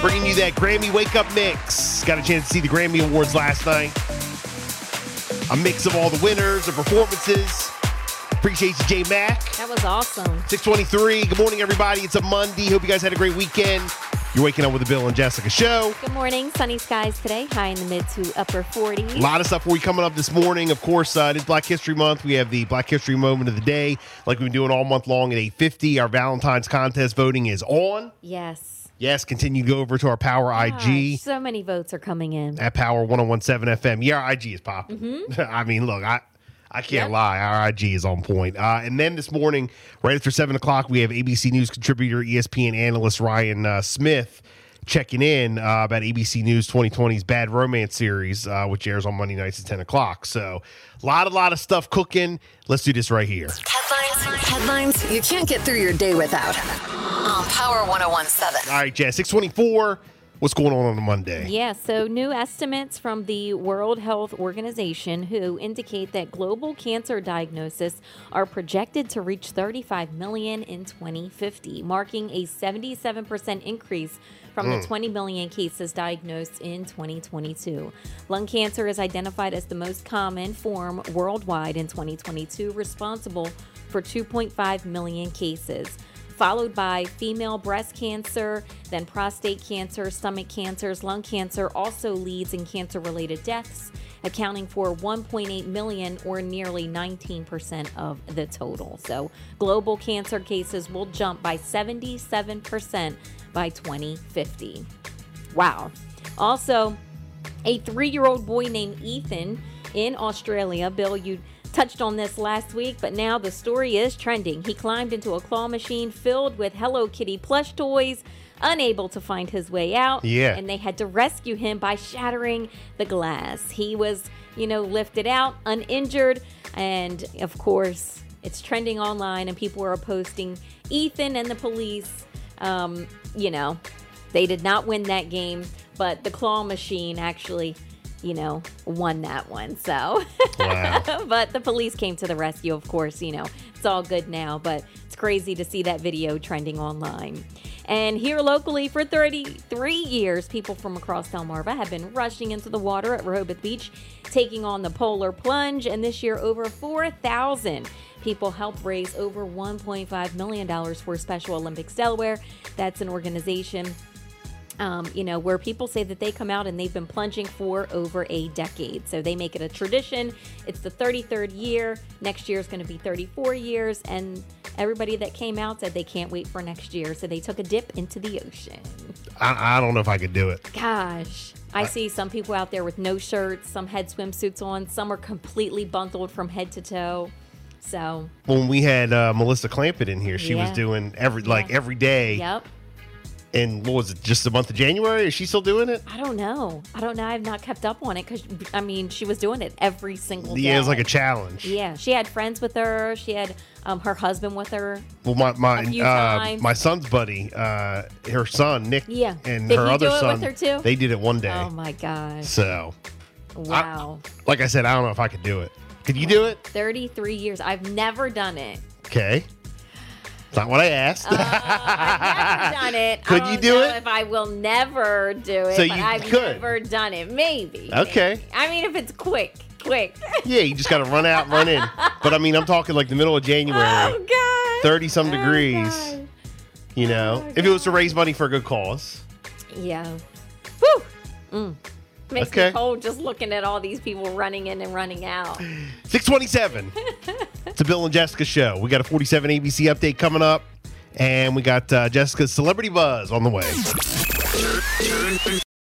Bringing you that Grammy wake up mix. Got a chance to see the Grammy Awards last night. A mix of all the winners, the performances. Appreciate you, J Mac. That was awesome. 623. Good morning, everybody. It's a Monday. Hope you guys had a great weekend. You're waking up with the Bill and Jessica show. Good morning. Sunny skies today, high in the mid to upper 40s. A lot of stuff for you coming up this morning. Of course, uh, it is Black History Month. We have the Black History moment of the day, like we've been doing all month long at 8:50. Our Valentine's contest voting is on. Yes. Yes, continue to go over to our Power IG so many votes are coming in. at Power 1017 FM. Yeah, our IG is popping. I mean, look, I I can't Yep. lie. Our IG is on point. Uh, and then this morning, right after 7 o'clock, we have ABC News contributor, ESPN analyst Ryan uh, Smith checking in uh, about ABC News 2020's Bad Romance series, uh, which airs on Monday nights at 10 o'clock. So, a lot, a lot of stuff cooking. Let's do this right here. Headlines, headlines you can't get through your day without. On Power 1017. All right, Jazz, 624. What's going on on a Monday? Yeah, so new estimates from the World Health Organization who indicate that global cancer diagnosis are projected to reach 35 million in 2050, marking a 77% increase from the hmm. 20 million cases diagnosed in 2022. Lung cancer is identified as the most common form worldwide in 2022, responsible for 2.5 million cases followed by female breast cancer, then prostate cancer, stomach cancers, lung cancer also leads in cancer related deaths, accounting for 1.8 million or nearly 19% of the total. So, global cancer cases will jump by 77% by 2050. Wow. Also, a three year old boy named Ethan in Australia. Bill, you touched on this last week, but now the story is trending. He climbed into a claw machine filled with Hello Kitty plush toys, unable to find his way out. Yeah. And they had to rescue him by shattering the glass. He was, you know, lifted out uninjured. And of course, it's trending online, and people are posting Ethan and the police. Um, you know, they did not win that game, but the claw machine actually, you know, won that one. So, Wow. but the police came to the rescue, of course, you know, it's all good now, but it's crazy to see that video trending online. And here locally for 33 years, people from across Delmarva have been rushing into the water at Rehoboth Beach, taking on the polar plunge. And this year, over 4,000 people helped raise over $1.5 million for Special Olympics Delaware. That's an organization um, you know, where people say that they come out and they've been plunging for over a decade. So they make it a tradition. It's the 33rd year. Next year is going to be 34 years. And everybody that came out said they can't wait for next year. So they took a dip into the ocean. I, I don't know if I could do it. Gosh. I see some people out there with no shirts, some had swimsuits on, some are completely bundled from head to toe. So, when we had uh, Melissa Clampett in here, she was doing every like every day. yep. And what was it? Just the month of January? Is she still doing it? I don't know. I don't know. I've not kept up on it because, I mean, she was doing it every single day. Yeah, it was like a challenge. Yeah, she had friends with her. She had um, her husband with her. Well, my my uh, my son's buddy, uh, her son Nick, Yeah. and Did her he other son, with her too? they did it one day. Oh my god! So, Wow, like I said, I don't know if I could do it. Could you do it? thirty-three years. I've never done it. Okay, it's not what I asked. Uh, I've never done it. Could you don't know it? If I will never do it, So you I've could. never done it. Maybe. Okay. maybe. I mean, if it's quick, quick. yeah, you just got to run out, run in. But I mean, I'm talking like the middle of January, oh God. 30 some Oh, degrees. God. You know, Oh, if it was to raise money for a good cause. Yeah. Woo. Mm. Makes Okay. me cold just looking at all these people running in and running out. 627. it's a Bill and Jessica show. We got a 47 ABC update coming up, and we got uh, Jessica's Celebrity Buzz on the way.